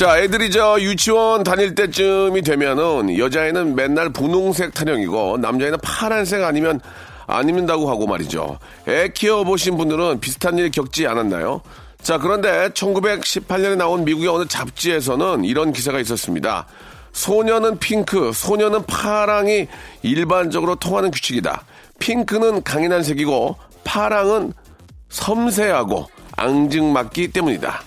자 애들이 저 유치원 다닐 때쯤이 되면은 여자애는 맨날 분홍색 타령이고 남자애는 파란색 아니면 안 입는다고 하고 말이죠 애 키워보신 분들은 비슷한 일 겪지 않았나요? 자, 그런데 1918년에 나온 미국의 어느 잡지에서는 이런 기사가 있었습니다. 소녀는 핑크, 소녀는 파랑이 일반적으로 통하는 규칙이다. 핑크는 강인한 색이고 파랑은 섬세하고 앙증맞기 때문이다.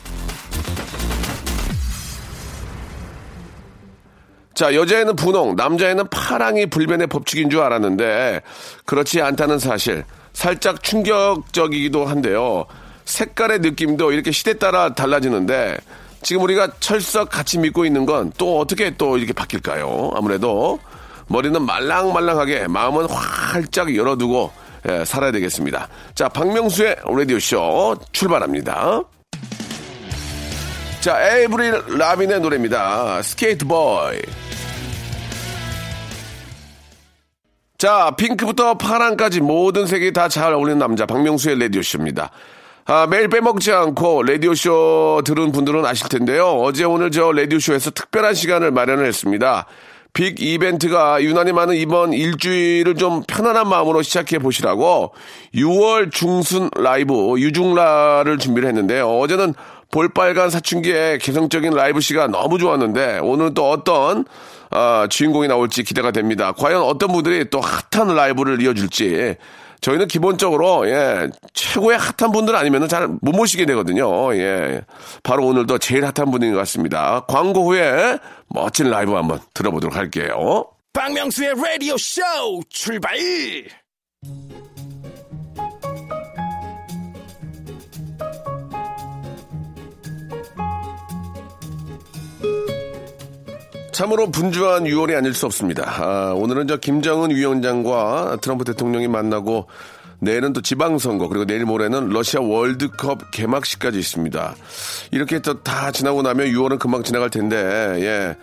자, 여자애는 분홍, 남자애는 파랑이 불변의 법칙인 줄 알았는데 그렇지 않다는 사실 살짝 충격적이기도 한데요. 색깔의 느낌도 이렇게 시대 따라 달라지는데 지금 우리가 철석 같이 믿고 있는 건 또 어떻게 또 이렇게 바뀔까요? 아무래도 머리는 말랑말랑하게 마음은 활짝 열어두고 예, 살아야 되겠습니다. 자, 박명수의 라디오쇼 출발합니다. 자, 에이브릴 라빈의 노래입니다. 스케이트보이. 자, 핑크부터 파랑까지 모든 색이 다 잘 어울리는 남자 박명수의 라디오쇼입니다. 아, 매일 빼먹지 않고 라디오쇼 들은 분들은 아실 텐데요. 어제 오늘 저 라디오쇼에서 특별한 시간을 마련을 했습니다. 빅 이벤트가 유난히 많은 이번 일주일을 좀 편안한 마음으로 시작해 보시라고 6월 중순 라이브 유중라를 준비를 했는데요. 어제는 볼빨간 사춘기의 개성적인 라이브 시가 너무 좋았는데 오늘은 또 어떤 아, 주인공이 나올지 기대가 됩니다. 과연 어떤 분들이 또 핫한 라이브를 이어줄지 저희는 기본적으로 예 최고의 핫한 분들 아니면 잘 못 모시게 되거든요. 예 바로 오늘도 제일 핫한 분인 것 같습니다. 광고 후에 멋진 라이브 한번 들어보도록 할게요. 박명수의 라디오 쇼 출발! 참으로 분주한 6월이 아닐 수 없습니다. 아, 오늘은 저 김정은 위원장과 트럼프 대통령이 만나고 내일은 또 지방선거 그리고 내일 모레는 러시아 월드컵 개막식까지 있습니다. 이렇게 또 다 지나고 나면 6월은 금방 지나갈 텐데 예.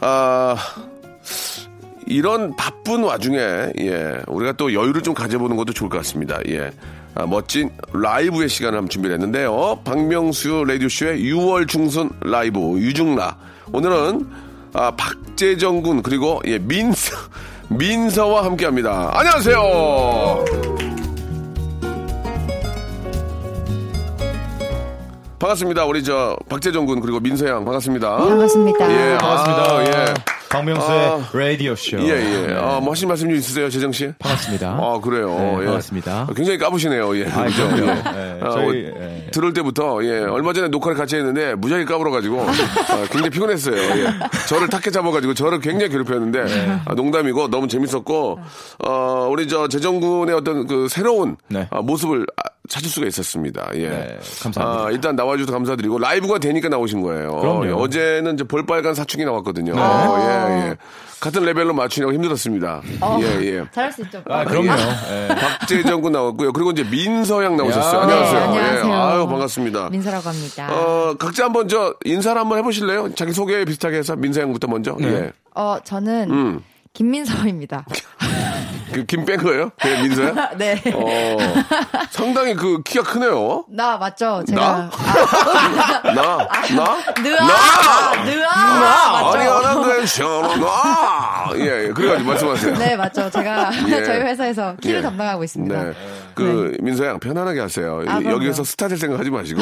아 이런 바쁜 와중에 예 우리가 또 여유를 좀 가져보는 것도 좋을 것 같습니다. 예. 아, 멋진 라이브의 시간을 한번 준비를 했는데요. 박명수 라디오쇼의 6월 중순 라이브 유중라 오늘은 아, 박재정 군 그리고 예, 민서 민서와 함께합니다. 안녕하세요. 반갑습니다. 우리 저 박재정 군 그리고 민서 양 반갑습니다. 반갑습니다. 예, 반갑습니다. 아, 예. 박명수의 아. 라디오 쇼. 예, 예. 아, 뭐 하신 말씀 좀 있으세요, 재정 씨? 반갑습니다. 아, 그래요. 네, 예. 반갑습니다. 굉장히 까부시네요, 예. 아, 그죠? 예. 예, 아, 저희, 어, 예. 들을 때부터, 예. 얼마 전에 녹화를 같이 했는데 무지하게 까불어가지고, 아, 굉장히 피곤했어요. 예. 저를 탁해 잡아가지고 저를 굉장히 괴롭혔는데, 네. 아, 농담이고 너무 재밌었고, 어, 우리 저 재정 군의 어떤 그 새로운 네. 아, 모습을 아, 찾을 수가 있었습니다. 예. 네, 감사합니다. 아, 일단 나와주셔서 감사드리고, 라이브가 되니까 나오신 거예요. 그럼요. 예, 어제는 이제 볼빨간 사춘기 나왔거든요. 네. 예, 예. 같은 레벨로 맞추려고 힘들었습니다. 어, 예, 예. 잘할 수 있죠. 아, 그럼요. 예. 박재정 군 나왔고요. 그리고 이제 민서양 나오셨어요. 야. 안녕하세요. 네, 안녕하세요. 예. 아유, 반갑습니다. 민서라고 합니다. 어, 각자 한번 저 인사를 한번 해보실래요? 자기 소개 비슷하게 해서 민서양부터 먼저. 네. 예. 어, 저는 음. 김민서입니다. 그, 김뺀 거예요? 그냥 민서야? 네. 어, 상당히 그 키가 크네요. 나 맞죠? 제가 나? 나? 나? 느아 나? 느아 맞죠? 아니, 안 한데, 나! 예, 예. 그래가지고 말씀하세요. 네 맞죠. 제가 예. 저희 회사에서 키를 예. 담당하고 있습니다. 네. 그, 민서양, 편안하게 하세요. 아. 여기에서 스타 될 생각 하지 마시고,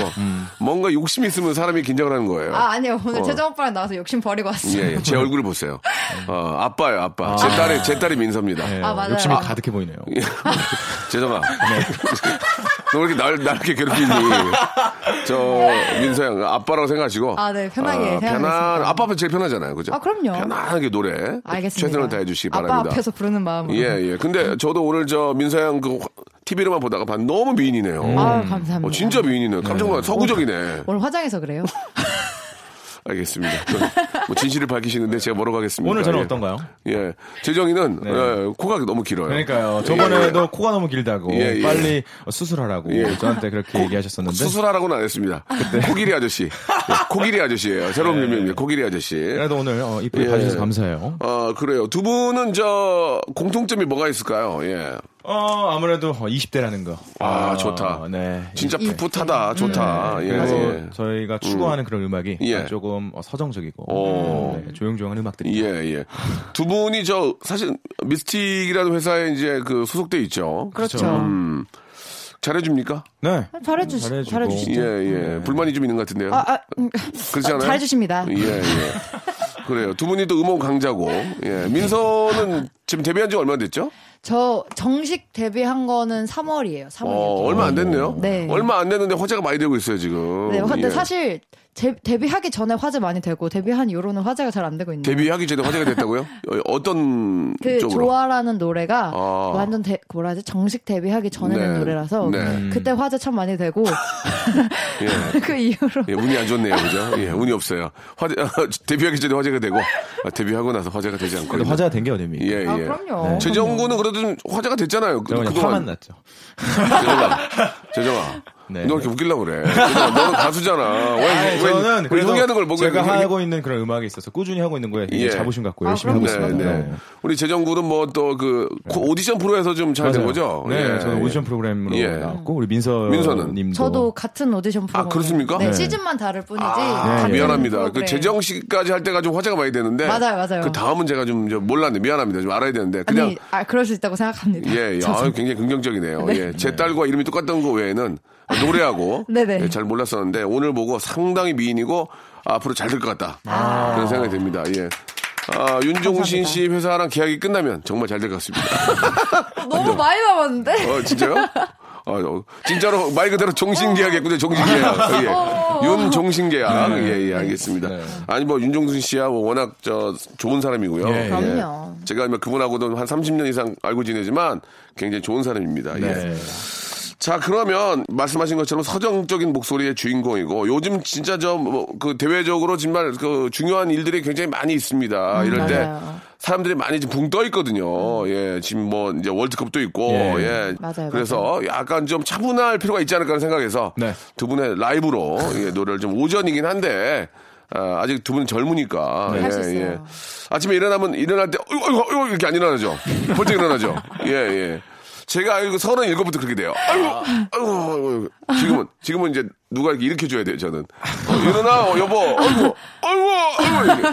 뭔가 욕심이 있으면 사람이 긴장을 하는 거예요. 아 아니요 오늘 어. 최정 오빠랑 나와서 욕심 버리고 왔어요. 예, 예. 제 얼굴을 보세요. 어, 아빠예요, 아빠. 제 딸이, 제 딸이 민서입니다. 예, 아, 맞아요. 욕심이 아. 가득해 보이네요. 예. 재정아. 너왜 이렇게 날, 날 이렇게 괴롭히니? 저, 민서 양, 아빠라고 생각하시고. 아, 네, 편하게 어, 생각하겠습니다. 편안, 아빠 앞에 제일 편하잖아요. 그죠? 아, 그럼요. 편안하게 노래. 알겠습니다. 최선을 다해 주시기 아빠 바랍니다. 앞에서 부르는 마음으로. 예, 예. 근데 저도 오늘 저 민서 양 그, TV로만 보다가 봤 너무 미인이네요. 아유 감사합니다. 어, 진짜 미인이네. 깜짝 놀라 서구적이네. 오늘 화장해서 그래요? 알겠습니다. 또뭐 진실을 밝히시는데 제가 뭐라고 하겠습니까? 오늘 저는 예. 어떤가요? 예. 재정이는 네. 예, 코가 너무 길어요. 그러니까요. 저번에도 코가 너무 길다고 예, 예. 빨리 수술하라고 예. 저한테 그렇게 얘기하셨었는데 수술하라고는 안 했습니다. 코끼리 아저씨. 예, 코끼리 아저씨예요. 새로운 네. 별명입니다. 코끼리 아저씨. 그래도 오늘 어, 이쁘게 예. 봐주셔서 감사해요. 어, 그래요. 두 분은 저 공통점이 뭐가 있을까요? 예. 어 아무래도 20대라는 거. 아, 좋다. 네. 진짜 풋풋하다. 좋다. 예, 그리고 예. 저희가 추구하는 그런 음악이 예. 조금 어, 서정적이고 오. 네, 조용조용한 음악들이 예, 예. 두 분이 저 사실 미스틱이라는 회사에 이제 그 소속돼 있죠. 그렇죠. 음. 잘해줍니까? 네. 잘해주, 잘해주고. 잘해주시죠. 예, 예. 불만이 좀 있는 것 같은데요. 아, 아, 음, 그렇지 않아요? 잘해주십니다. 예, 예. 그래요. 두 분이 또 음원 강자고. 예. 민서는 지금 데뷔한 지 얼마 됐죠? 저 정식 데뷔한 거는 3월이에요. 3월. 어, 얼마 안 됐네요. 네. 얼마 안 됐는데 화제가 많이 되고 있어요, 지금. 네, 근데 예. 사실 제- 데뷔하기 전에 화제 많이 되고 데뷔한 이후로는 화제가 잘 안 되고 있는. 데뷔하기 전에 화제가 됐다고요? 어, 어떤 그 쪽으로? 좋아라는 노래가 아. 완전 데, 뭐라 하지 정식 데뷔하기 전에 낸 네. 노래라서 네. 그때 화제 참 많이 되고 예. 그 이후로 예, 운이 안 좋네요, 그죠? 예, 운이 없어요. 화제, 데뷔하기 전에 화제가 되고, 아, 데뷔하고 나서 화제가 되지 않고. 그래도 화제가 된 게 어딥니까? 예, 예. 아, 그럼요. 최정구는 그래도 좀 화제가 됐잖아요. 그, 그동안. 화만 났죠. 재정아, 재정아. 네. 너 이렇게 웃기려고 그래. 너는 가수잖아. 왜, 아니, 왜, 저는 왜 그래도 형이 하는 걸 보고 제가 형이- 하고 있는 그런 음악에 있어서 꾸준히 하고 있는 거에 예. 자부심 갖고 아, 열심히 하고 그럼요. 네, 있습니다. 네. 우리 재정구는 뭐또 그 오디션 프로에서 좀 잘 된. 거죠? 네, 예, 저는 예. 오디션 프로그램으로 예. 나왔고 우리 민서 민서는? 님도 저도 같은 오디션 프로그램. 그렇습니까? 네, 네. 시즌만 다를 뿐이지. 아, 미안합니다. 그 프로그램. 재정 씨까지 할 때가 좀 화제가 많이 되는데. 맞아요, 맞아요. 그 다음은 제가 좀 이제 몰랐네. 미안합니다. 좀 알아야 되는데. 그냥. 아니, 아 그럴 수 있다고 생각합니다. 예, 예. 아, 굉장히 긍정적이네요. 예. 제 딸과 이름이 똑같던 거 외에는 노래하고 네네. 예, 잘 몰랐었는데 오늘 보고 상당히 미인이고 앞으로 잘 될 것 같다. 그런 생각이 듭니다. 예. 아, 윤종신. 씨 회사랑 계약이 끝나면 정말 잘 될 것 같습니다. 너무 많이 남았는데. 어, 진짜요? 어, 어, 진짜로 말 그대로 종신계약했군요, 종신계약. 예. 윤종신계약. 예, 예, 알겠습니다. 네. 아니, 뭐, 윤종신 씨야 뭐 워낙 저 좋은 사람이고요. 예, 예. 그럼요. 제가 뭐 그분하고도 한 30년 이상 알고 지내지만 굉장히 좋은 사람입니다. 예. 네. 자, 그러면 말씀하신 것처럼 서정적인 목소리의 주인공이고 요즘 진짜 저그 대외적으로 정말 그 중요한 일들이 굉장히 많이 있습니다. 이럴 때 음, 맞아요. 사람들이 많이 지금 붕 떠 있거든요. 예, 지금 뭐 이제 월드컵도 있고 예. 예. 맞아요, 그래서 약간 좀 차분할 필요가 있지 않을까 하는 생각해서 네. 두 분의 라이브로 예, 노래를 좀 오전이긴 한데 아, 아직 두 분은 젊으니까 네. 할수 있어요. 아침에 일어나면 일어날 때 어이구 어이구 어이구 이렇게 안 일어나죠. 벌떡 일어나죠. 예 예. 제가 알고 서른 일곱부터 그렇게 돼요. 아이고, 아이고, 아이고. 지금은 지금은 이제 누가 이렇게 일으켜 줘야 돼요. 저는 어, 일어나 어, 여보. 아이고, 아이고, 아이고.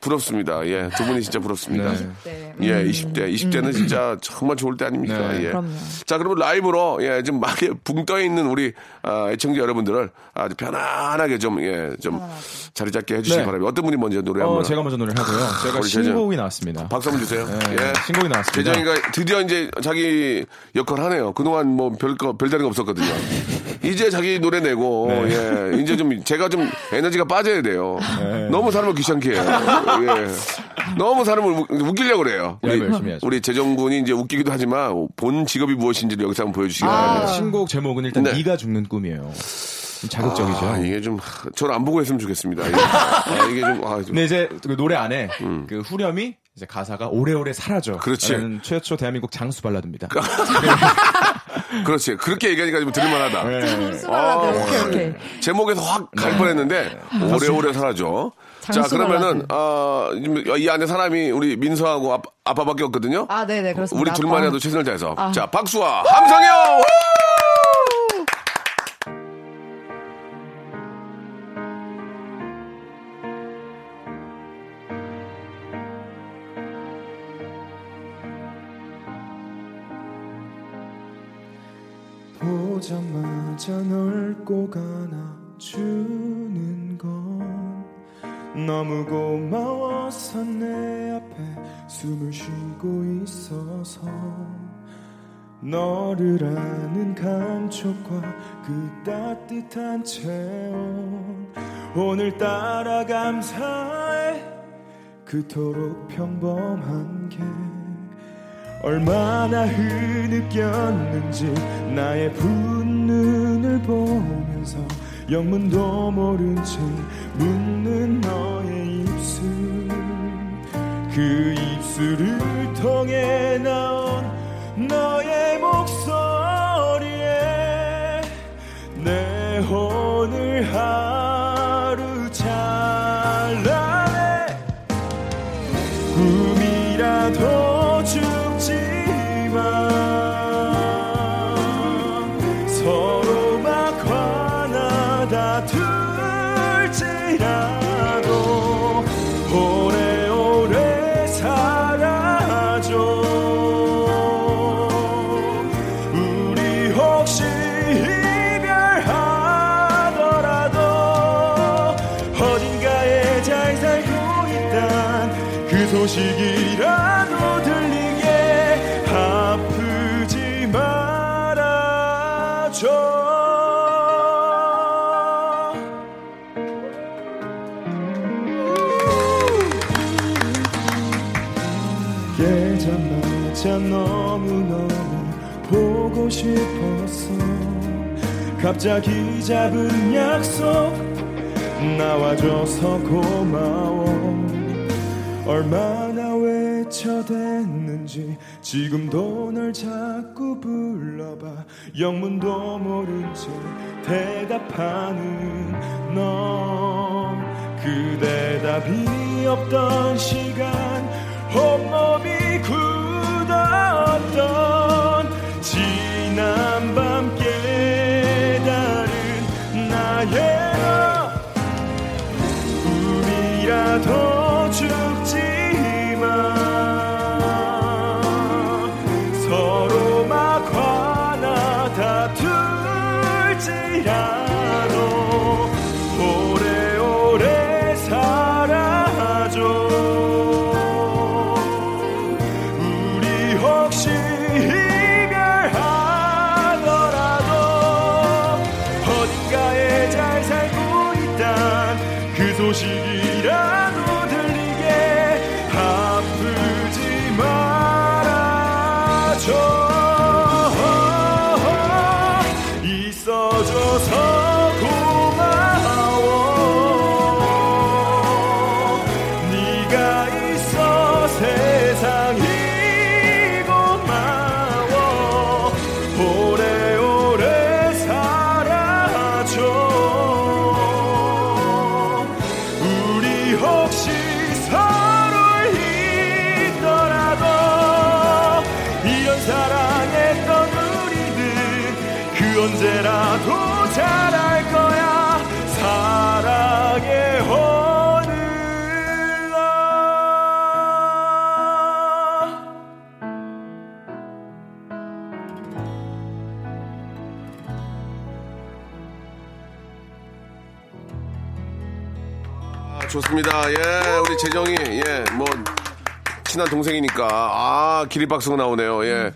부럽습니다. 예, 두 분이 진짜 부럽습니다. 네. 예, 20대, 20대는 진짜 정말 좋을 때 아닙니까? 네. 예. 그럼요. 자, 그러면 라이브로 예, 좀 많이 붕떠 있는 우리 아, 애청자 여러분들을 아주 편안하게 좀 예, 좀 자리 잡게 해주시기 네. 바랍니다. 어떤 분이 먼저 노래 어, 한번 제가 먼저 노래를 하고요. 제가 우리 재정. 신곡이 나왔습니다. 박수 한번 주세요. 네, 예. 신곡이 나왔습니다. 재정이가 드디어 이제 자기 역할 하네요. 그동안 뭐 별거 별다른 거 없었거든요. 이제 자기 노래 내고 네. 예 이제 좀 제가 좀 에너지가 빠져야 돼요. 너무 사람을 귀찮게 해요. 예. 너무 사람을 우- 웃기려고 그래요. 우리, 네, 하죠. 우리 재정군이 이제 웃기기도 하지만 본 직업이 무엇인지를 여기서 한번 보여주시기 아. 바랍니다. 신곡 제목은 일단 네. 네가 죽는 꿈이에요. 좀 자극적이죠. 아, 이게 좀 저를 안 보고 했으면 좋겠습니다. 이게, 아, 이게 좀, 아, 좀 근데 이제 그 노래 안에 그 후렴이 이제 가사가 오래오래 사라져. 음. 그렇지. 최초 대한민국 장수 발라드입니다. 그렇지. 그렇게 얘기하니까 좀 들을만하다. 네. 수발라드. 오케이, 오케이. 제목에서 확 갈 뻔했는데 오래오래 사라져. 자 그러면은 발라드. 어, 지금 이 안에 사람이 우리 민서하고 아빠, 아빠밖에 없거든요. 아, 네네, 그렇습니다. 우리 둘만 아. 최선을 다해서. 아. 자 박수와 함성요. 보자마자 널꼭 안아주는 건 너무 고마워서 내 앞에 숨을 쉬고 있어서 너를 아는 감촉과 그 따뜻한 체온. 오늘따라 감사해. 그토록 평범한 게 얼마나 흐느꼈는지 나의 분 눈을 보면서 영문도 모른 채 묻는 너의 입술. 그 입술을 통해 나온 너의 목소리에 내 혼을 하 갑자기 잡은 약속 나와줘서 고마워. 얼마나 외쳐댔는지 지금도 널 자꾸 불러봐. 영문도 모른 채 대답하는 너 그 대 답이 없던 시간. 온 언제라도 잘할 거야 사랑의 오늘 날 아, 좋습니다. 예, 우리 재정이, 예, 뭐, 친한 동생이니까, 아, 기립박수가 나오네요. 예.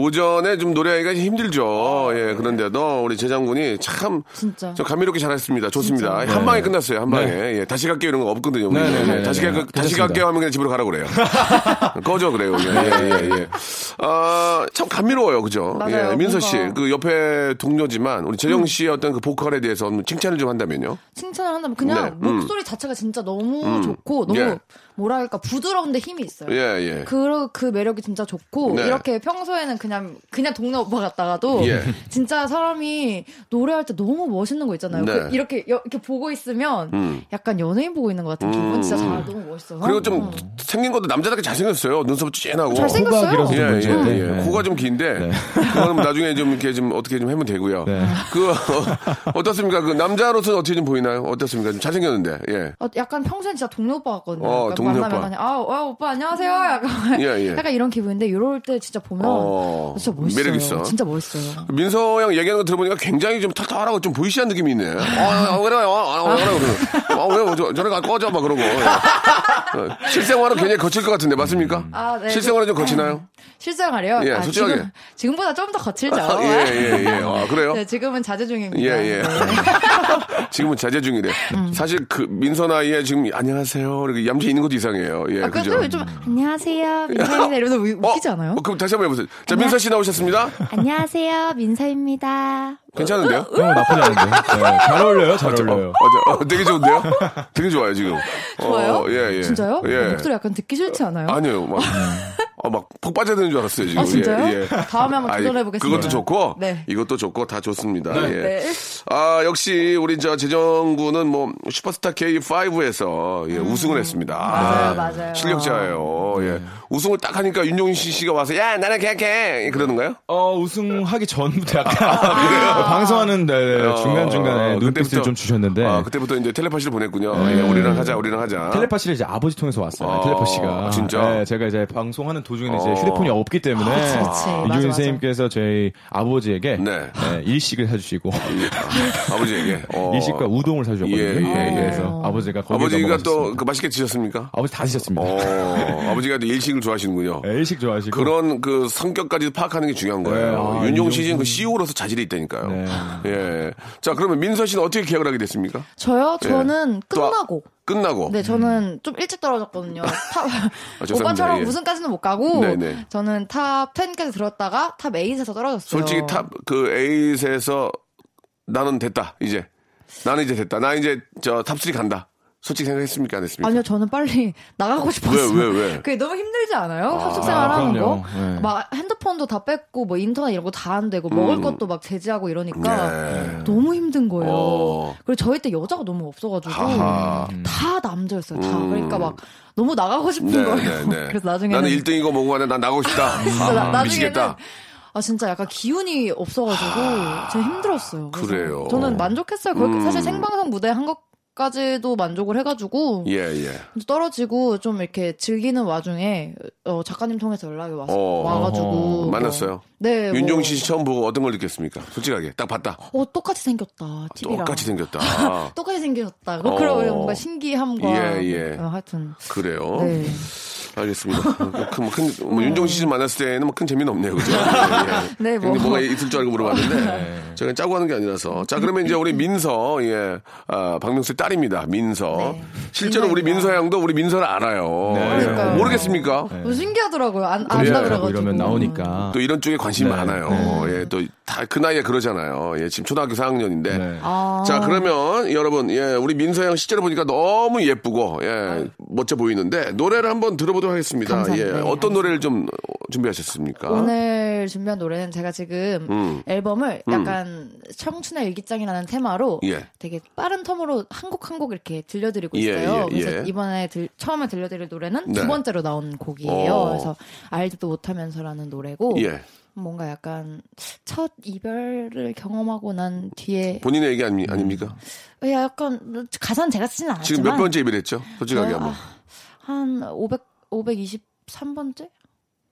오전에 좀 노래하기가 힘들죠. 예, 그런데도 우리 재장군이 참, 진짜. 좀 감미롭게 잘했습니다. 좋습니다. 한 방에 네. 끝났어요, 한 방에. 네. 예, 다시 갈게요 이런 거 없거든요. 우리. 네, 네, 네, 다시 네, 갈, 네. 다시. 갈게요 하면 그냥 집으로 가라고 그래요. 꺼져 그래요. 예, 예, 예. 아, 참 감미로워요. 그죠? 맞아요. 예, 민서 씨, 뭔가- 그 옆에 동료지만 우리 재정 씨의 어떤 그 보컬에 대해서 칭찬을 좀 한다면요. 칭찬을 한다면 그냥 네, 음. 목소리 자체가 진짜 너무 좋고 너무 예. 뭐랄까 부드러운데 힘이 있어요. 예, 예. 그, 그 매력이 진짜 좋고 네. 이렇게 평소에는 그냥 그냥 동네 오빠 같다가도 예. 진짜 사람이 노래할 때 너무 멋있는 거 있잖아요. 네. 그 이렇게 여- 이렇게 보고 있으면 약간 연예인 보고 있는 것 같은 기분 진짜 잘 너무 멋있어요. 음. 그리고 좀 어. 생긴 것도 남자답게 잘생겼어요. 눈썹 찐하고. 잘생겼어요. 예, 좀 예. 예. 네. 코가 좀 긴데, 그거는 나중에 좀 이렇게 좀 어떻게 좀 하면 되고요. 네. 그, 어, 떻습니까그 남자로서는 어떻게 좀 보이나요? 어떻습니까? 좀 잘생겼는데, 예. 어, 약간 평소엔 진짜 동네 오빠 같거든요. 어, 동네 만나면. 그냥 아, 와, 오빠 안녕하세요. 약간, 예, 예. 약간 이런 기분인데 이럴 때 진짜 보면 어, 진짜 멋있어요. 매력 있어. 진짜 멋있어요. 민서 형 얘기하는 거 들어보니까 굉장히 좀 털털하고 좀 보이시한 느낌이 있네. 아, 아, 그래요? 아, 아, 그래요? 그래요? 아, 왜, 저, 저래 가 꺼져, 막 그러고. 예. 어, 실생활은 굉장히 거칠 것 같은데, 맞습니까? 아, 네. 실생활은 좀 거치나요? 실생활이요? 예, 아, 솔직하게. 지금, 지금보다 좀 더 거칠죠. 아, 예, 예, 예. 아, 그래요? 네, 지금은 자제 중입니다. 예, 예. 네. 지금은 자제 중이래. 음. 사실 그 민서 나이에 지금 안녕하세요. 이렇게 얌체 있는 것도 이상해요. 예, 아, 그죠? 그래도 좀 안녕하세요 민서입니다 이러면서 우- 웃기지 어? 않아요? 어, 그럼 다시 한번 해보세요. 자, 민서 씨 나오셨습니다. 안녕하세요 민서입니다. 괜찮은데요? 형 나쁘지 않은데. 네, 잘 어울려요, 잘 어울려요. 어, 어, 되게 좋은데요? 되게 좋아요, 지금. 좋아요? 어, 예, 예. 진짜요? 예. 목소리 약간 듣기 싫지 않아요? 아니요, 막, 어, 막 폭 빠져드는 줄 알았어요, 지금. 아, 진짜요? 예, 예. 다음에 한번 아니, 도전해보겠습니다. 그것도 좋고, 네. 이것도 좋고, 다 좋습니다. 예. 네. 아, 역시, 우리 저 재정군은 뭐, 슈퍼스타 K5에서 예, 우승을 했습니다. 음. 맞아요, 아, 맞아요. 실력자예요. 예. 우승을 딱 하니까 윤종신 씨가 와서, 야, 나는 그냥, 그러는가요? 어, 우승하기 전부터 약간 방송하는 네, 네, 중간 중간에 어, 눈빛을 좀 주셨는데 아, 그때부터 이제 텔레파시를 보냈군요. 예, 우리랑 하자, 우리랑 하자. 텔레파시를 이제 아버지 통해서 왔어요. 아, 텔레파시가. 진짜? 네, 제가 이제 방송하는 도중에 이제 어. 휴대폰이 없기 때문에. 맞아, 이준희 맞아. 선생님께서 저희 아버지에게 네. 네, 일식을 사주시고 아, 아버지에게. 어. 일식과 우동을 사주셨거든요. 예, 예, 네, 예. 그래서 아버지가 아버지가 또. 그 맛있게 드셨습니까? 아버지 다 드셨습니다. 어, 아버지가 또 일식을 좋아하시는군요. 네, 일식 좋아하시고 그런 그 성격까지 파악하는 게 중요한 거예요. 네, 아, 윤종신 씨는. 그 CEO로서 자질이 있다니까요. 네. 예. 자, 그러면 민서 씨는 어떻게 계약을 하게 됐습니까? 저요? 저는 예. 또 아- 끝나고. 끝나고. 네, 저는 좀 일찍 떨어졌거든요. top, 죄송합니다. 오빠처럼 예. 우승까지는 못 가고, 네네. 저는 top 10까지 들었다가 top 8에서 떨어졌어요. 솔직히 top 그 eight에서 나는 됐다. 이제 나는 이제 됐다. 나 이제 저 top3 간다. 솔직히 생각했습니까? 안 했습니까? 아니요, 저는 빨리 나가고 싶었어요. 왜, 왜, 왜? 그게 너무 힘들지 않아요? 아, 합숙 생활 하는 그럼요. 거? 네. 막 핸드폰도 다 뺐고, 뭐 인터넷 이런 거 다 안 되고, 먹을 것도 막 제지하고 이러니까 음. 네. 너무 힘든 거예요. 어. 그리고 저희 때 여자가 너무 없어가지고, 하하. 다 남자였어요, 다. 음. 그러니까 막 너무 나가고 싶은 네, 거예요. 네, 네. 그래서 나중에는. 나는 1등이고 뭐고 하네. 난 나가고 싶다. 진짜 아, 나, 나중에는 미치겠다. 아 진짜 약간 기운이 없어가지고 진짜 힘들었어요. 그래서 그래요. 저는 만족했어요. 음. 사실 생방송 무대 한 것 까지도 만족을 해가지고 예, 예. 떨어지고 좀 이렇게 즐기는 와중에 어, 작가님 통해서 연락이 와서 어. 와가지고 뭐, 만났어요. 네. 윤종신 씨 처음 보고 어떤 걸 느꼈습니까? 솔직하게. 딱 봤다. 뭐, 어 똑같이 생겼다. TV랑. 똑같이 생겼다. 똑같이 생겼다. 어. 그런 뭔가 신기함과 예, 예. 어, 하여튼 그래요. 네. 알겠습니다. 큰, 큰, 뭐 윤종신 씨 만났을 때는 뭐 큰 재미는 없네요. 그죠? 예. 네, 뭐. 뭐가 있을 줄 알고 물어봤는데, 제가 짜고 하는 게 아니라서. 자, 그러면 이제 우리 민서, 예, 아, 박명수의 딸입니다. 민서. 네. 실제로 우리 민서입니다. 민서 양도 우리 민서를 알아요. 네. 예. 모르겠습니까? 뭐 신기하더라고요. 안. 안다 그래가지고. 이러면 나오니까. 또 이런 쪽에 관심이 네. 많아요. 예, 또 다 그 나이에 그러잖아요. 예, 지금 초등학교 4학년인데. 네. 아. 자, 그러면 여러분, 예, 우리 민서 양 실제로 보니까 너무 예쁘고, 예, 멋져 보이는데, 노래를 한번 들어보도록 하겠습니다. 감사합니다. 예, 네, 어떤 노래를 좀 어, 준비하셨습니까? 오늘 준비한 노래는 제가 지금 음. 앨범을 약간 청춘의 일기장이라는 테마로 예. 되게 빠른 텀으로 한 곡 한곡 이렇게 들려드리고 예, 있어요. 예, 그래서 예. 이번에 들- 처음에 들려드릴 노래는 네. 두 번째로 나온 곡이에요. 어. 그래서 알지도 못하면서라는 노래고 예. 뭔가 약간 첫 이별을 경험하고 난 뒤에 본인의 얘기 아니, 아닙니까? 약간 가사는 제가 쓰진 않았지만 지금 몇 번째 이별했죠? 솔직하게 저요? 한번. 아, 한 500, 523번째?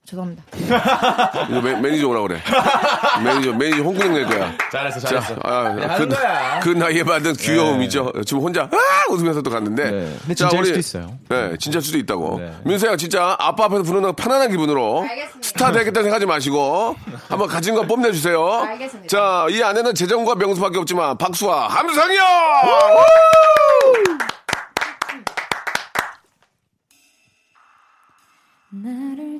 죄송합니다. 이거 매, 매니저 오라 그래. 매니저, 매니저 홍콩 낼 거야. 잘했어, 자, 잘했어. 아, 그냥 그. 그 나이에 받은 귀여움이죠. 지금 혼자, 아! 웃으면서 또 갔는데. 네. 근데 진짜일 수도 있어요. 네, 진짜일 수도 있다고. 네. 민서야, 진짜 아빠 앞에서 부르는 거 편안한 기분으로. 알겠습니다. 스타 되겠다 생각하지 마시고. 한번 가진 거 뽐내주세요. 알겠습니다. 자, 이 안에는 재정과 명수밖에 없지만, 박수와 함성이요! 나를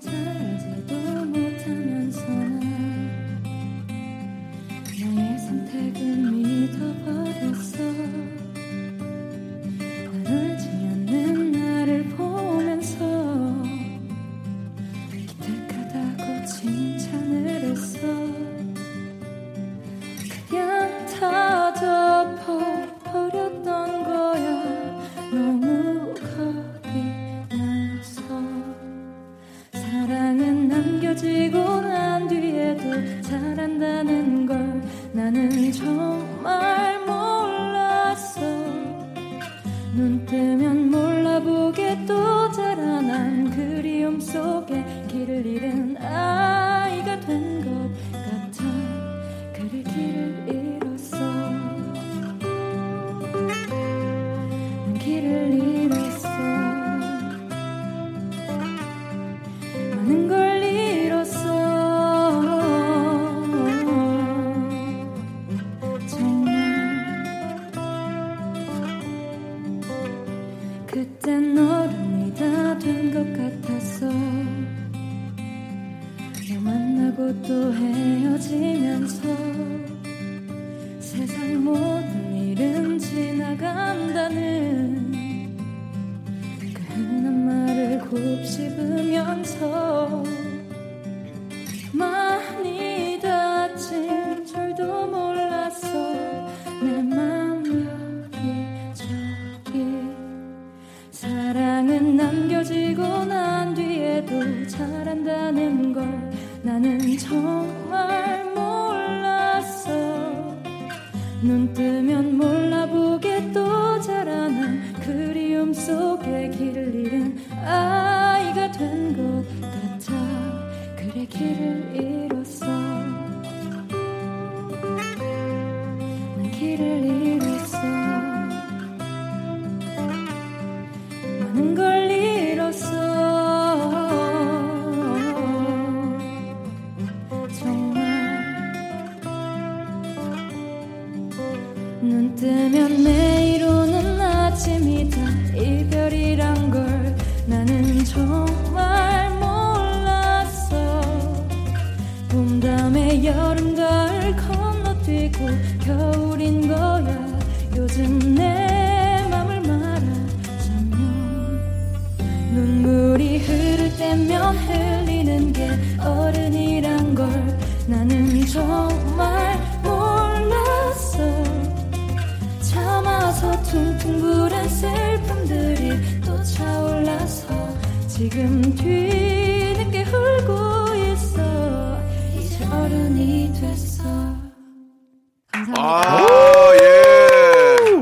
감사합니다. 아, 예.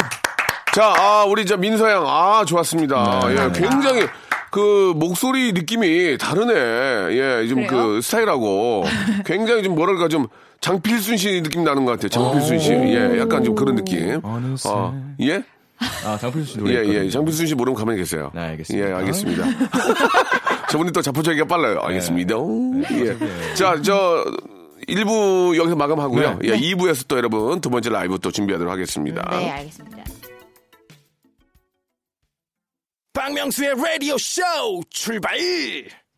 자, 아, 우리 저 민서양, 아, 좋았습니다. 네. 예, 굉장히 그 목소리 느낌이 다르네. 예, 좀 그? 스타일하고 굉장히 좀 뭐랄까 좀 장필순 씨 느낌 나는 것 같아요. 장필순 씨. 예, 약간 좀 그런 느낌. 어느새. 어, 예? 아, 장필수 씨 노래. 예, 예. 있거든요. 장필순 씨 모르면 가만히 계세요. 네, 알겠습니다. 예, 알겠습니다. 저분이 또 자포자기가 빨라요. 알겠습니다. 예. 자, 저, 1부 여기서 마감하고요. 네. 예, 2부에서 또 여러분 두 번째 라이브 또 준비하도록 하겠습니다. 네, 알겠습니다. 박명수의 라디오 쇼 출발!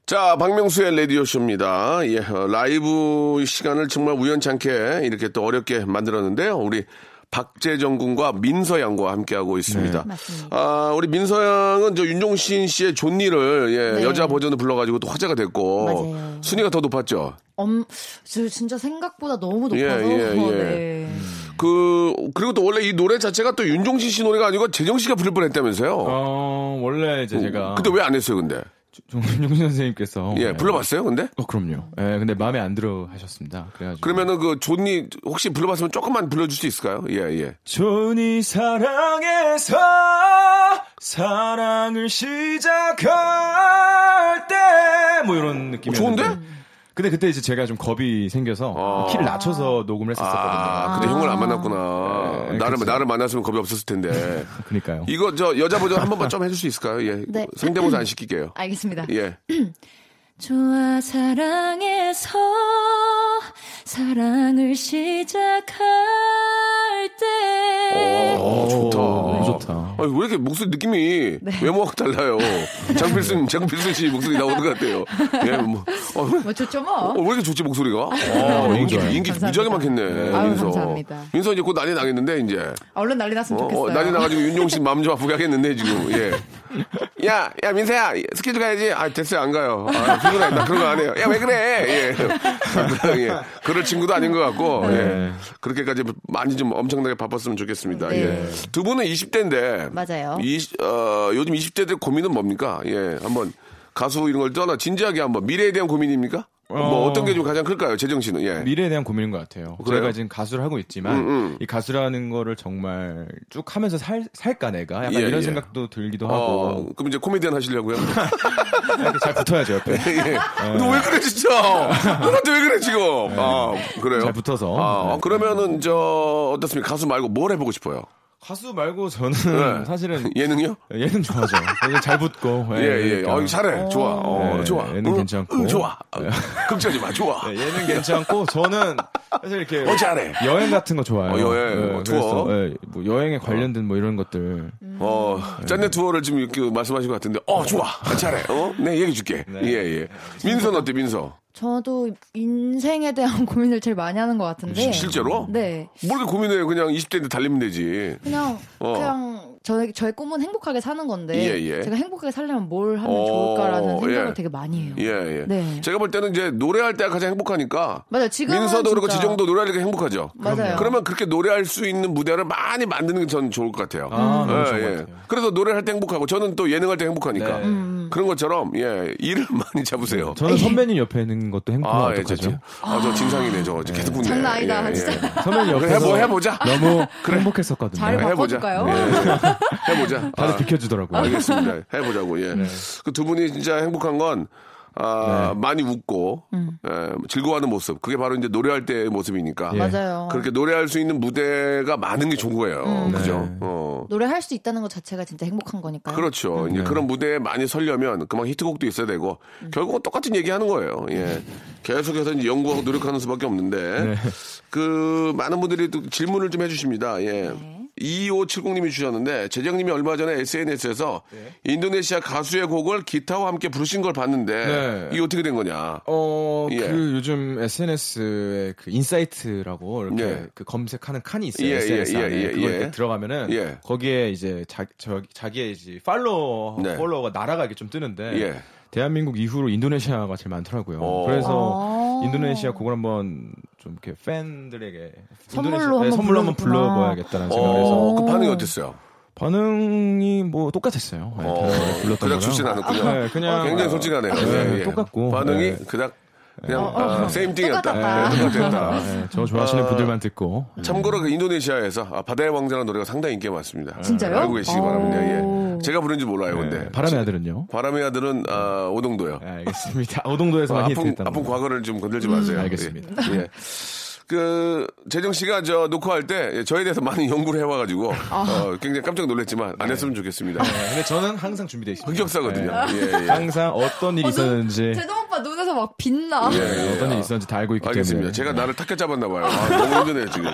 자, 박명수의 라디오쇼입니다. 예, 어, 라이브 시간을 정말 우연찮게 이렇게 또 어렵게 만들었는데요. 우리 박재정 군과 민서 양과 함께하고 있습니다. 맞습니다. 아, 우리 민서 양은 저 윤종신 씨의 존니를 예, 네. 여자 버전을 불러가지고 또 화제가 됐고 맞아요. 순위가 더 높았죠. 엄, 저 진짜 생각보다 너무 높아서. 예, 예, 예. 네. 그 그리고 또 원래 이 노래 자체가 또 윤종신 씨 노래가 아니고 재정 씨가 부를 뻔했다면서요. 어, 원래 이제 제가. 그때 왜안 했어요, 근데? 종윤 선생님께서. 예, 불러봤어요, 근데? 어, 그럼요. 예, 근데 마음에 안 들어 하셨습니다. 그래가지고. 그러면은 그 존니 혹시 불러봤으면 조금만 불러줄 수 있을까요? 예, 예. 존이 사랑해서 사랑을 시작할 때 뭐 이런 느낌이 좋은데? 근데 그때 이제 제가 좀 겁이 생겨서 아. 키를 낮춰서 녹음을 했었거든요. 아, 근데 형을 안 만났구나. 네, 나를, 그쵸. 나를 만났으면 겁이 없었을 텐데. 그러니까요. 이거 저 여자 버전 한 번만 좀 해줄 수 있을까요? 예. 네. 성대모사 안 시킬게요. 알겠습니다. 예. 좋아 사랑해서 사랑을 시작할 때 어, 좋다. 너무 좋다. 아니, 왜 이렇게 목소리 느낌이 외모하고 달라요? 장필순, 장필순 씨 목소리 나오는 것 같아요. 예, 뭐. 어, 뭐 좋죠 뭐. 어, 왜 이렇게 좋지, 목소리가? 어, 인기. 인기. 무지하게 많겠네. 아유, 민서. 감사합니다. 민서 이제 곧 난리 나겠는데, 이제. 얼른 난리 났으면 어, 좋겠어요. 어, 난리 나가지고 윤종 씨 마음 좀 아프게 하겠는데, 지금. 예. 야, 야, 민서야, 스케줄 가야지. 아, 됐어요, 안 가요. 아, 피곤해. 나 그런 거 안 해요. 야, 왜 그래? 예. 예. 그럴 친구도 아닌 것 같고, 예. 네. 그렇게까지 많이 좀 엄청나게 바빴으면 좋겠습니다. 네. 예. 두 분은 20대인데. 맞아요. 이, 어, 요즘 20대들 고민은 뭡니까? 예. 한번 가수 이런 걸 떠나 진지하게 한번 미래에 대한 고민입니까? 뭐 어. 어떤 게 좀 가장 클까요? 재정 씨는. 예. 미래에 대한 고민인 것 같아요. 그래요? 제가 지금 가수를 하고 있지만 음, 음. 이 가수라는 거를 정말 쭉 하면서 살 살까 내가 약간 예, 이런 예. 생각도 들기도 어, 하고 그럼 이제 코미디언 하시려고요? 잘 붙어야죠 옆에. 예. 너 왜 그래 진짜? 너 나한테 왜 그래 지금? 아 그래요? 잘 붙어서. 아 네. 그러면은 저 어떻습니까? 가수 말고 뭘 해보고 싶어요? 가수 말고 저는 네. 사실은 예능요? 예능 좋아하죠. 잘 붙고. 예, 예. 그러니까. 어, 잘해. 좋아. 어, 네, 좋아. 예능 응, 괜찮고. 응, 좋아. 걱정하지 마. 좋아. 네, 예능 괜찮고 저는 사실 이렇게 어, 잘해. 여행 같은 거 좋아해요. 어, 여행, 뭐 투어. 그래서, 예, 뭐 여행에 관련된 뭐 이런 것들. 어, 짠내 투어를 지금 이렇게 말씀하신 것 같은데, 어, 좋아. 아, 잘해. 어? 네, 얘기해 줄게. 네. 예, 예. 민서는 어때, 민서? 저도 인생에 대한 고민을 제일 많이 하는 것 같은데. 시- 실제로? 네. 뭘 이렇게 고민해. 그냥 20대인데 달리면 되지. 그냥 어. 그냥 저의 저의 꿈은 행복하게 사는 건데 예, 예. 제가 행복하게 살려면 뭘 하면 어, 좋을까라는 생각을 예. 되게 많이 해요. 예, 예. 네. 제가 볼 때는 이제 노래할 때가 가장 행복하니까. 맞아요. 지금은 민서도 그렇고 지정도 노래할 때 행복하죠. 맞아요. 그러면 그렇게 노래할 수 있는 무대를 많이 만드는 게 저는 좋을 것 같아요. 아, 좋은 예, 것 예. 같아요. 그래서 노래할 때 행복하고 저는 또 예능할 때 행복하니까. 네. 음, 그런 것처럼, 예, 일을 많이 잡으세요. 저는 선배님 옆에 있는 것도 행복하고 아, 예, 어떡하죠? 진짜. 아, 저 진상이네, 저거. 계속 붙네. 장난 아니다, 예, 예. 진짜. 선배님 옆에 해보, 해보자. 너무 행복했었거든요. 잘 봐. 해보자. 바꿔줄까요? 예. 해보자. 다들 아, 비켜주더라고요. 알겠습니다. 해보자고, 예. 그두 분이 진짜 행복한 건, 아, 네. 많이 웃고, 예, 즐거워하는 모습. 그게 바로 이제 노래할 때의 모습이니까. 예. 맞아요. 그렇게 노래할 수 있는 무대가 많은 게 좋은 거예요. 그죠? 네. 어. 노래할 수 있다는 것 자체가 진짜 행복한 거니까요. 그렇죠. 네. 이제 그런 무대에 많이 설려면 그만 히트곡도 있어야 되고 결국은 똑같은 얘기 하는 거예요. 예. 계속해서 이제 연구하고 노력하는 수밖에 없는데 네. 그 많은 분들이 또 질문을 좀 해주십니다. 예. 네. 2570님이 주셨는데 재정님이 얼마 전에 SNS에서 네. 인도네시아 가수의 곡을 기타와 함께 부르신 걸 봤는데 네. 이게 어떻게 된 거냐? 어, 예. 그 요즘 SNS에 그 insight라고 이렇게 예. 그 검색하는 칸이 있어요. 예, SNS 예, 안에. 예, 그거 예. 이렇게 들어가면은 예. 거기에 이제 자, 저, 자기의 이제 팔로워, 네. 팔로워가 이렇게 좀 뜨는데 예. 대한민국 이후로 인도네시아가 제일 많더라고요. 어. 그래서 아. 인도네시아 곡을 한번 좀 이렇게 팬들에게 선물로 네, 선물로 한번. 불러봐야겠다는 생각을 해서 어, 그 반응이 어땠어요? 반응이 뭐 똑같았어요. 네, 어, 불렀던 그닥 거랑. 좋진 않았군요. 네, 그냥 굉장히 솔직하네요. 네, 예, 예. 똑같고 반응이 네. 그닥 그냥 아, 세임띵이었다. 똑같았다. 네, 똑같았다. 네, 저 좋아하시는 아, 분들만 듣고 참고로 그 인도네시아에서 아, 바다의 왕자라는 노래가 상당히 인기가 많습니다. 진짜요? 알고 계시기 오. 바랍니다. 예. 제가 부른지 몰라요, 근데. 네, 바람의 아들은요. 바람의 아들은 아, 오동도요. 네, 알겠습니다. 오동도에서 아, 많이 아픈, 아픈 거. 과거를 좀 건들지 마세요. 음, 알겠습니다. 예. 예. 그 재정 씨가 저 녹화할 때 저에 대해서 많이 연구를 해와가지고 어, 굉장히 깜짝 놀랐지만 안 했으면 좋겠습니다. 네, 근데 저는 항상 준비되어 있습니다. 흑역사거든요. 네. 예, 예. 항상 어떤 일이 있었는지 제동 오빠 눈에서 막 빛나. 예, 네, 예. 어떤 일이 있었는지 다 알고 있기 알겠습니다. 때문에 제가 나를 탁켜 잡았나 봐요. 아, 너무 힘드네요 지금.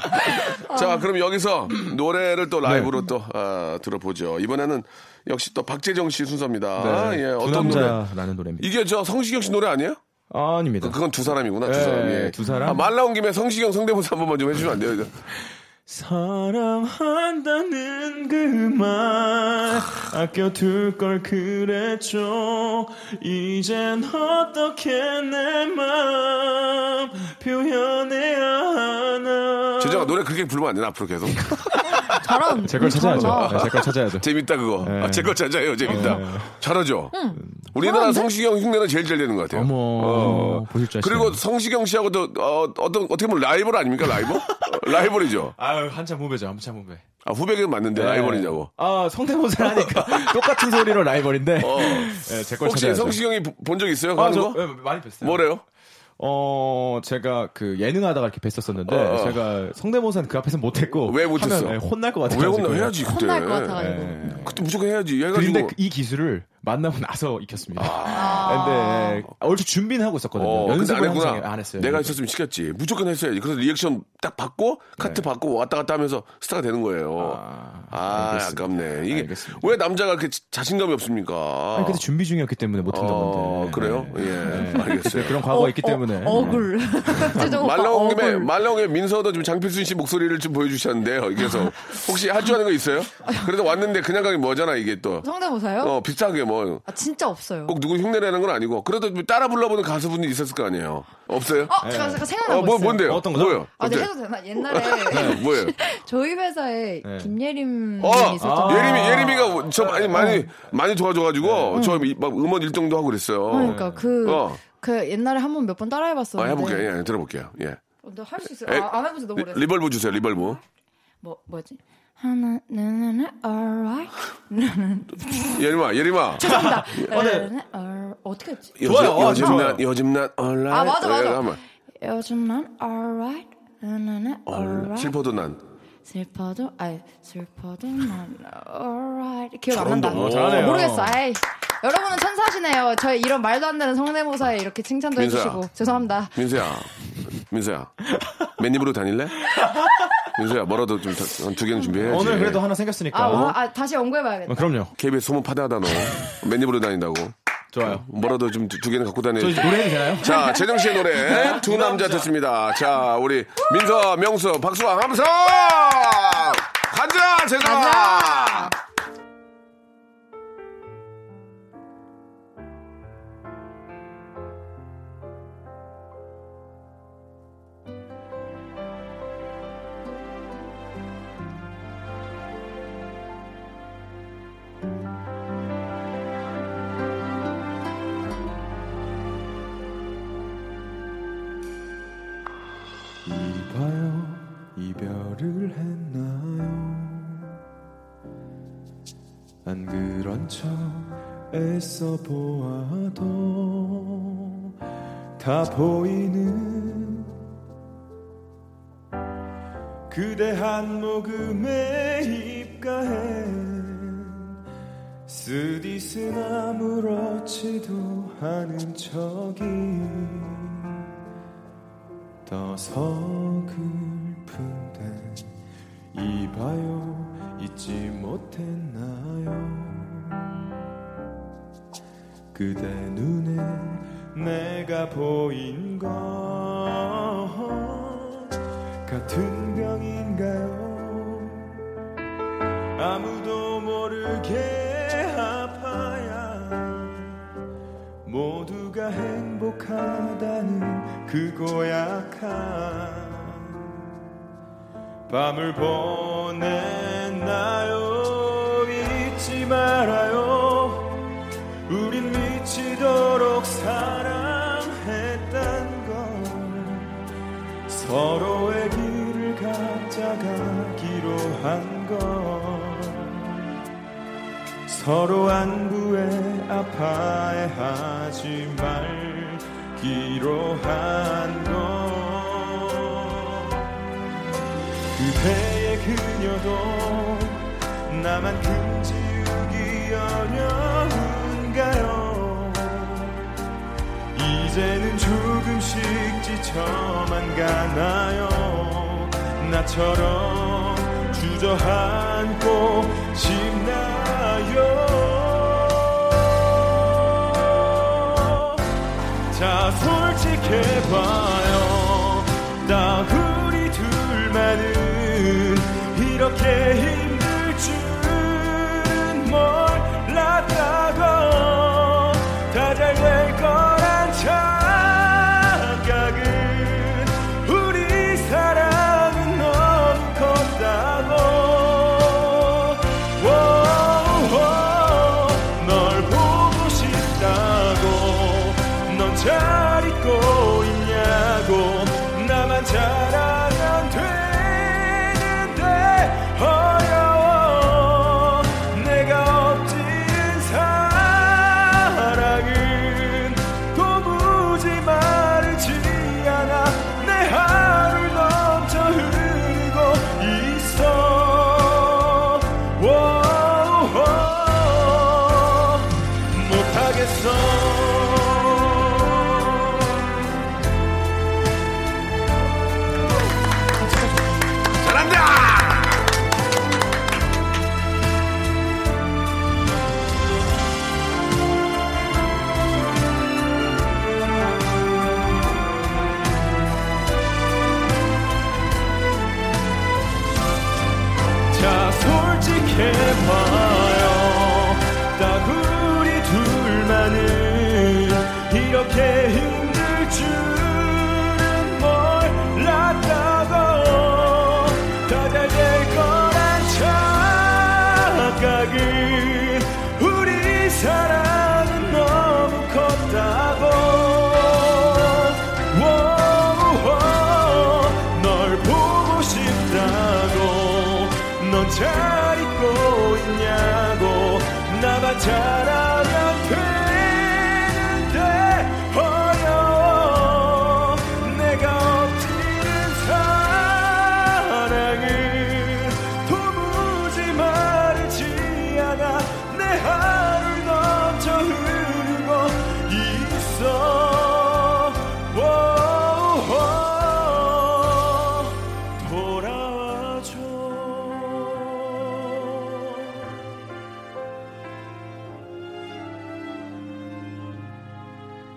자, 그럼 여기서 노래를 또 라이브로 네. 또 아, 들어보죠. 이번에는 역시 또 박재정 씨 순서입니다. 네, 예, 두 어떤 노래? 남자라는 노래입니다. 이게 저 성시경 씨 노래 아니에요? 아 닙니다. 그건 두 사람이구나. 두 네, 사람. 예. 두 사람. 아, 말 나온 김에 성시경 성대모사 한 번만 좀 해주시면 안 돼요? 이거? 사랑한다는 그 말 아껴둘 걸 그랬죠 이젠 어떻게 내 마음 표현해야 하나 재정아 노래 그렇게 부르면 안 되나 앞으로 계속. 잘하는. 제걸 찾아야죠 네, 제걸 찾아야죠 재밌다 그거. 네. 아, 제걸 찾아요. 재밌다. 네. 잘하죠. 우리나라 잘하는데? 성시경 흉내는 제일 잘 되는 것 같아요. 어머 보실 줄 그리고 성시경 씨하고도 어, 어떤 어떻게 보면 라이벌 아닙니까 라이벌? 라이벌이죠. 아유 한참 후배죠 한참 후배 아, 후배가 맞는데 라이벌이냐고. 아 성대모사를 하니까 똑같은 소리로 라이벌인데 어. 네, 제걸 혹시 찾아야죠 성시경이 본 적 있어요? 아, 하는 저 거? 네, 많이 뵀어요 뭐래요? 어, 제가 그 예능하다가 이렇게 뵀었었는데, 어, 어. 제가 성대모사는 그 앞에서 못했고. 왜 못했어? 하면, 네, 혼날 것 같아요. 왜 혼나 해야지 그때. 혼날 것 같아가지고. 네. 그때 무조건 해야지. 해가지고. 근데 이 기술을 만나고 나서 익혔습니다. 근데 얼추 준비는 하고 있었거든요. 어, 근데 연습을 안 했구나. 항상 안 했어요. 내가 있었으면 시켰지. 무조건 했어야지. 그래서 리액션 딱 받고 카트 네. 받고 왔다 갔다 하면서 스타가 되는 거예요. 아, 아. 아깝네. 이게 알겠습니다. 왜 남자가 이렇게 자- 자신감이 없습니까? 아니, 그때 준비 중이었기 때문에 못했던 어, 건데. 그래요? 네. 예, 알겠어요. 그런 과거가 있기 때문에. 어, 억울. 오빠 말 나온 김에. 말 나온 김에 민서도 지금 장필순 씨 목소리를 좀 보여주셨는데요. 그래서 혹시 할 줄 아는 거 있어요? 그래도 왔는데 그냥 가기 뭐잖아 이게 또. 성대모사요? 어 비슷하게 뭐. 아 진짜 없어요. 꼭 누구 흉내내는 건 아니고 그래도 따라 불러보는 가수분이 있었을 거 아니에요. 없어요? 어, 잠깐 잠깐 생각나고 어, 뭐 있어요. 뭔데요? 어떤 거죠? 뭐요? 아, 네? 해도 되나? 옛날에 네, 뭐예요? 저희 회사에 네. 김예림 어, 님이 있었던 예림이 예림이가 저 많이 많이 많이 도와줘가지고 저막 음원 일정도 하고 그랬어요. 그러니까 그, 어. 그 옛날에 한 번 몇번 아, 따라 해봤었는데. 해볼게요. 예, 들어볼게요. 예. 근데 할수 있어요? 에, 아, 안지 너무 오래. 리, verb 주세요. Reverb. 뭐 뭐지? 하나, 나나나, alright. 예림아, 예림아. 죄송합니다. 나나나, alright. 어떻게 했지? 요즘, 좋아요. 요즘. 난 요즘 난 alri-. 아, 맞아, 맞아. 잠깐만. 요즘 난 alright. 나나나, al-, alright. 슬퍼도 난. 슬퍼도 아이 슬퍼도 난 alright 기억 안. 난다. 오, 잘하네요. 모르겠어. 아이. 여러분은 천사시네요. 저의 이런 말도 안 되는 성대모사에 이렇게 칭찬도 민서야. 해주시고 죄송합니다. 민서야, 민서야, 맨입으로 다닐래? 민서야, 뭐라도 좀 두 개는 준비해야지. 오늘 그래도 하나 생겼으니까. 아, 와, 아 다시 연구해봐야겠다. 어, 그럼요. KBS 소문 파대하다 너. 맨 입으로 다닌다고. 좋아요. 뭐라도 좀 두 개는 갖고 저 다녀야지. 노래해도 되나요? 자, 재정 씨의 노래 두 남자 듣습니다. 자, 우리 민서, 명수, 박수왕 함성! 가자, 재정아! 이별을 했나요? 안 그런 척 애써 보아도 다 보이는 그대 한 모금에 입가엔 쓰디쓴 아무렇지도 않은 척이 더 서글픈데 이봐요 잊지 못했나요? 그대 눈에 내가 보인 건 같은 병인가요? 아무도 모르게 아파야 모두가 행복하다는 그 고약한 밤을 보냈나요 잊지 말아요. 우린 미치도록 사랑했단 걸. 서로의 길을 각자 가기로 한걸. 서로 안부에 아파해하지 말기로 한 것. 그대의 그녀도 나만큼 지우기 어려운가요? 이제는 조금씩 지쳐만 가나요? 나처럼 주저앉고 싶나요? 자 솔직해봐요 나 우리 둘만은 이렇게 힘들 줄은 몰랐다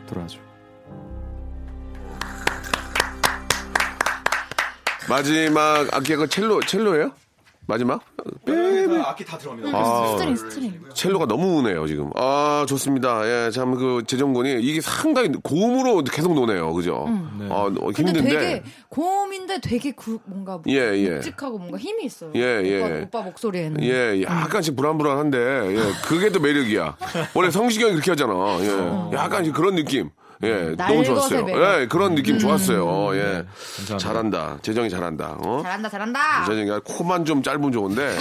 돌아줘. 마지막 악기가 그 첼로 첼로예요? 마지막? 악기 다 들어갑니다. 아, string string. 첼로가 너무 우네요 지금. 아 좋습니다. 예, 참 그 재정군이 이게 상당히 고음으로 계속 노네요, 그죠? 아 어, 음. 근데 힘든데. 되게 고음인데 되게 구, 뭔가 예, 예. 묵직하고 뭔가 힘이 있어요. 예, 예. 오빠, 오빠 목소리에는. 예, 약간씩 불안불안한데, 예, 그게 또 매력이야. 원래 성시경이 그렇게 하잖아. 예, 약간씩 그런 느낌. 예, 너무 좋았어요. 매력. 예, 그런 느낌 좋았어요. 예, 감사합니다. 잘한다. 재정이 잘한다. 어? 잘한다 잘한다. 재정이가 코만 좀 짧으면 좋은데,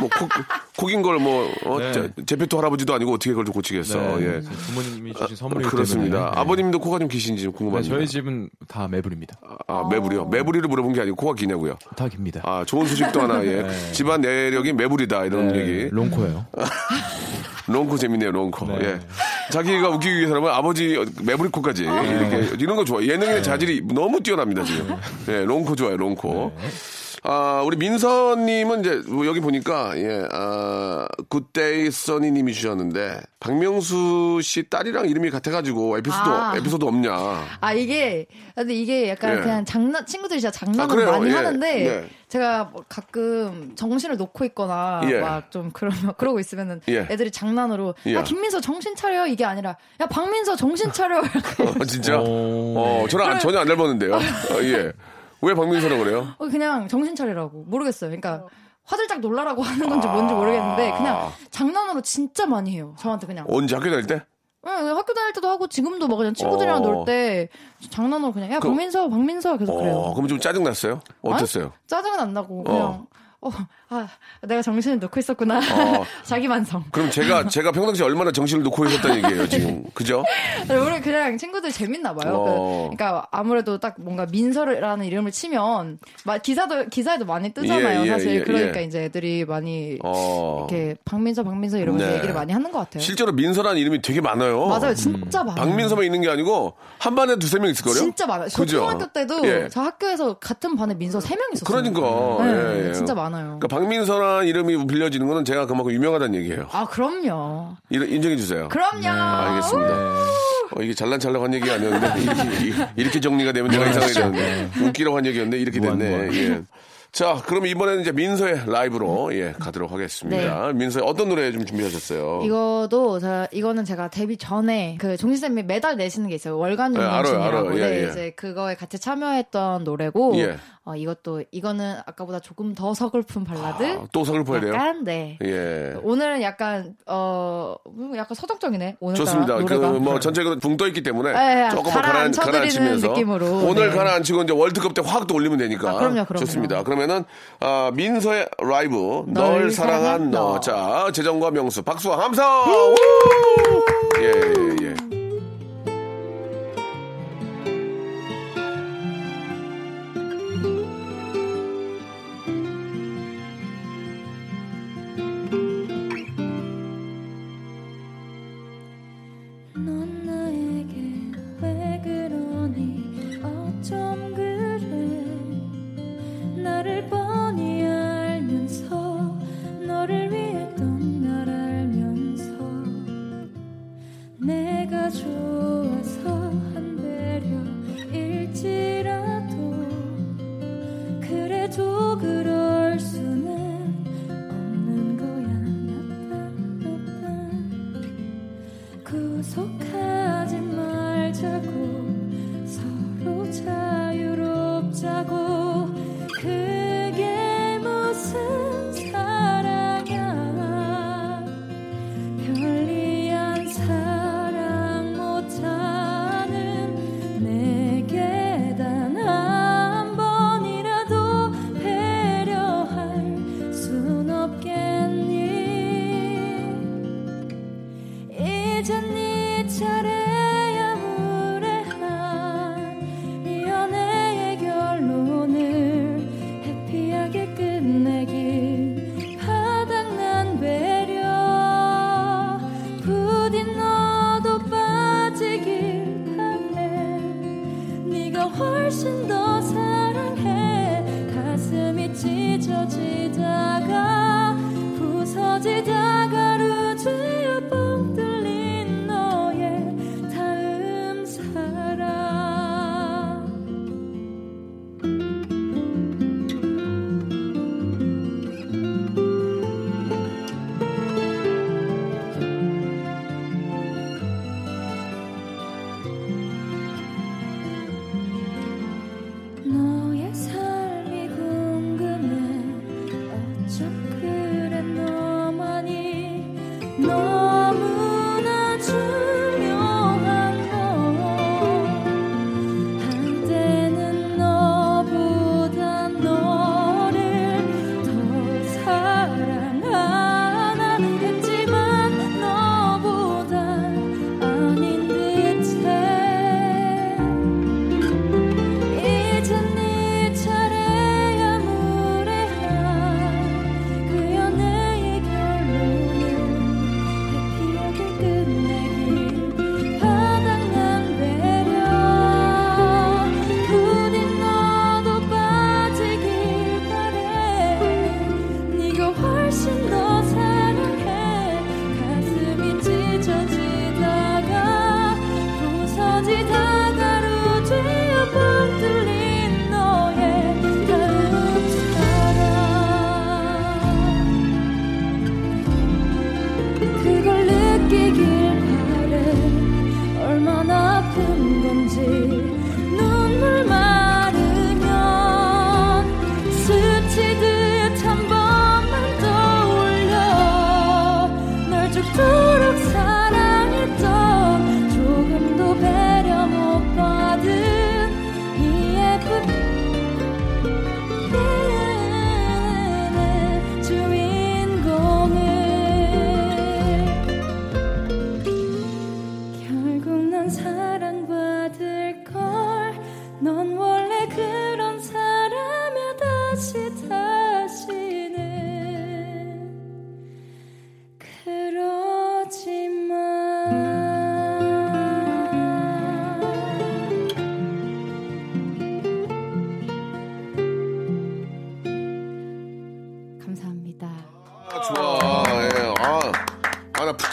뭐, 코, 코긴 걸 뭐, 어, 네. 제- 제페토 할아버지도 아니고 어떻게 그걸 좀 고치겠어. 네, 예. 제 부모님이 주신 선물이기 그렇습니다. 때문에. 네. 아버님도 코가 좀 기신지 좀 네, 궁금합니다. 저희 집은 다 매불입니다. 아, 매부리요. 매부리를 물어본 게 아니고 코가 기냐고요. 다 깁니다. 아, 좋은 소식도 하나, 예. 네. 집안 내력이 매부리다, 이런 네, 얘기. 롱코예요. 롱코 재밌네요, 롱코. 네. 예. 자기가 웃기기 위해서라면 아버지 매부리코까지 이렇게 이런 거 좋아. 예능의 자질이 너무 뛰어납니다 지금. 예, long코 좋아요, long코. 아, 우리 민서님은 이제 뭐 여기 보니까 예, 아, 굿데이 써니님이 주셨는데 박명수 씨 딸이랑 이름이 같아가지고 에피소드 아. 에피소드 없냐? 아 이게 근데 이게 약간 예. 그냥 장난 친구들이 진짜 장난을 아? 많이 예. 하는데 네. 제가 뭐 가끔 정신을 놓고 있거나 예. 막좀 그러면 그러고 있으면은 예. 애들이 장난으로 예. 야 김민서 정신 차려 이게 아니라 야 박민서 정신 차려 어, 진짜? 오. 어, 저는 안- 전혀 안 닮았는데요. 어, 예. 왜 박명수라고 그래요? 어, 그냥 정신 차리라고 모르겠어요. 그러니까 화들짝 놀라라고 하는 건지 뭔지 모르겠는데 그냥 장난으로 진짜 많이 해요. 저한테 그냥 언제 학교 다닐 때? 응, 학교 다닐 때도 하고 지금도 뭐 그냥 친구들이랑 어. 놀 때 장난으로 그냥 야 그- 박민서 박민서 계속 그래요. 어, 그럼 좀 짜증 났어요? 어땠어요? 짜증은 안 나고 그냥 어, 아, 내가 정신을 놓고 있었구나. 어. 자기 만성. 그럼 제가 제가 평상시 에 얼마나 정신을 놓고 있었다는 얘기예요 지금 그죠? 우리 그냥 친구들 재밌나 봐요. 어. 그, 그러니까 아무래도 딱 뭔가 민서라는 이름을 치면 막 기사도 기사에도 많이 뜨잖아요. 예, 예, 사실 예, 그러니까 예. 이제 애들이 많이 어. 이렇게 박민서 박민서 이러면서 네. 얘기를 많이 하는 것 같아요. 실제로 민서라는 이름이 되게 많아요. 맞아요, 진짜 많아요. 박민서만 있는 게 아니고 한 반에 두세 명 있을 거요. 진짜 많아요. 저 그죠? 초등학교 때도 예. 저 학교에서 같은 반에 민서 3명 있었어요. 그러니까 네, 예, 예. 진짜 많아요. 그러니까 박민서라는 이름이 빌려지는 거는 제가 그만큼 유명하다는 얘기예요. 아, 그럼요. 이- 인정해 주세요. 그럼요. 알겠습니다. 어, 이게 잘난잘난 한 얘기가 아니었는데 이렇게, 이렇게 정리가 되면 내가 이상하게 되는데 웃기라고 한 얘기였는데 이렇게 됐네. 예. 자, 그럼 이번에는 이제 민서의 라이브로 예 가도록 하겠습니다. 민서의 어떤 노래 좀 준비하셨어요? 이거도 저 이거는 제가 데뷔 전에 그 종신 쌤이 매달 내시는 게 있어요 월간 네, 알아요, 알아요. 예, 네, 예. 이제 그거에 같이 참여했던 노래고 예. 어, 이것도 이거는 아까보다 조금 더 서글픈 발라드 아, 또 서글퍼야 돼요? 약간 네 예. 오늘은 약간 어 음, 약간 서정적이네 오늘 좋습니다. 그 노래가 뭐 전체적으로 붕 떠 있기 때문에 네, 조금만 가라앉, 가라앉혀드리는 가라앉히면서 느낌으로. 오늘 네. 가라앉히고 이제 월드컵 때 확 또 올리면 되니까. 아, 그럼요, 그럼요. 좋습니다. 그러면은 아, 민서의 라이브 널, 널 사랑한 너. 너. 자 재정과 명수 박수와 함성. 우! 예,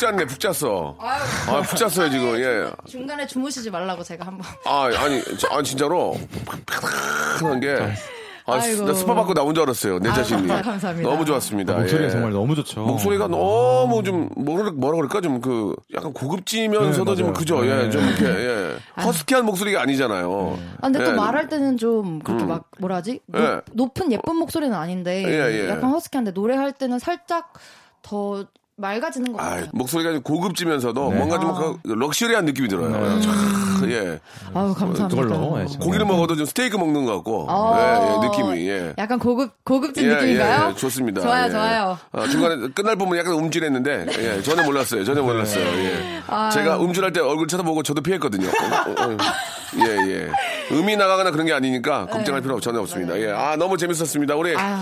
잤네, 푹 잤어. 아, 푹 잤어요, 지금, 예. 중간에 주무시지 말라고 제가 한번. 아, 아니, 저- 아, 진짜로. 편한 게. 아, 아이고. 나 스파 받고 나온 줄 알았어요, 내 아유, 자신이. 감사- 감사합니다. 너무 좋았습니다. 목소리가 예. 정말 너무 좋죠. 목소리가 너무 좀 뭐라 뭐라 그럴까 좀 그 약간 고급지면서도 네, 좀. 그죠 예 네. 좀 이렇게 예 허스키한 목소리가 아니잖아요. 아, 근데 예. 또 말할 때는 좀 그렇게 막 뭐라 하지? 높, 예. 높은 예쁜 목소리는 아닌데 예, 예. 약간 허스키한데 노래할 때는 살짝 더 맑아지는 것 아, 같아요. 목소리가 좀 고급지면서도 네. 뭔가 좀 아. 그 럭셔리한 느낌이 들어요. 네. 참, 예. 아유 감사합니다. 그걸로, 예. 고기를 먹어도 좀 스테이크 먹는 것 같고 어. 예, 예, 느낌이 예. 약간 고급 고급진 예, 느낌인가요? 예, 예, 좋습니다. 좋아요, 예. 좋아요. 아, 중간에 끝날 부분 약간 음질했는데, 예, 전혀 몰랐어요. 전혀 몰랐어요. 예. 아유. 제가 음질할 때 얼굴 쳐다보고 저도 피했거든요. 어. 예, 예. 음이 나가거나 그런 게 아니니까 걱정할 필요 전혀 없습니다. 예. 아, 너무 재밌었습니다. 우리 네. 아유.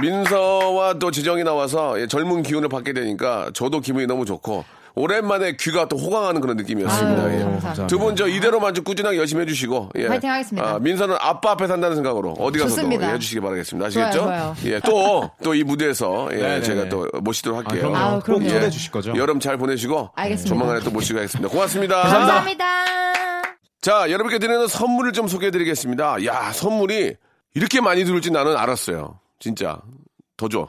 민서와 또 지정이 나와서 예, 젊은 기운을 받게 되니까 저도 기분이 너무 좋고, 오랜만에 귀가 또 호강하는 그런 느낌이었습니다. 아유, 예. 감사합니다. 두분 저 이대로만 좀 꾸준하게 열심히 해주시고, 예. 화이팅 하겠습니다. 아, 민서는 아빠 앞에 산다는 생각으로 어디 가서도. 예, 해주시기 바라겠습니다. 아시겠죠? 좋아요, 좋아요. 예, 또, 또 이 무대에서 예, 네네네. 제가 또 모시도록 아, 할게요. 그럼요. 아우, 꼭 그럼요. 초대해 주실 거죠? 여름 잘 보내시고 알겠습니다. 조만간에 또 모시고 가겠습니다. 고맙습니다. 감사합니다. 자, 여러분께 드리는 선물을 좀 소개해 드리겠습니다. 야, 선물이 이렇게 많이 들을지 나는 알았어요. 진짜. 더 줘.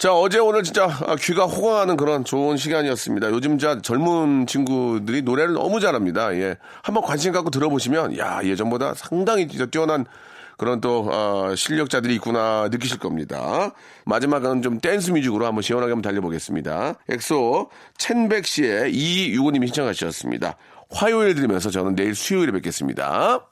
자, 어제 오늘 진짜 아, 귀가 호강하는 그런 좋은 시간이었습니다. 요즘 자 젊은 친구들이 노래를 너무 잘합니다. 예. 한번 관심 갖고 들어보시면, 야, 예전보다 상당히 뛰어난 그런 또, 어, 실력자들이 있구나 느끼실 겁니다. 마지막은 좀 댄스 뮤직으로 한번 시원하게 한번 달려보겠습니다. 엑소 첸백시의 이유고님이 신청하셨습니다. 화요일 들으면서 저는 내일 수요일에 뵙겠습니다.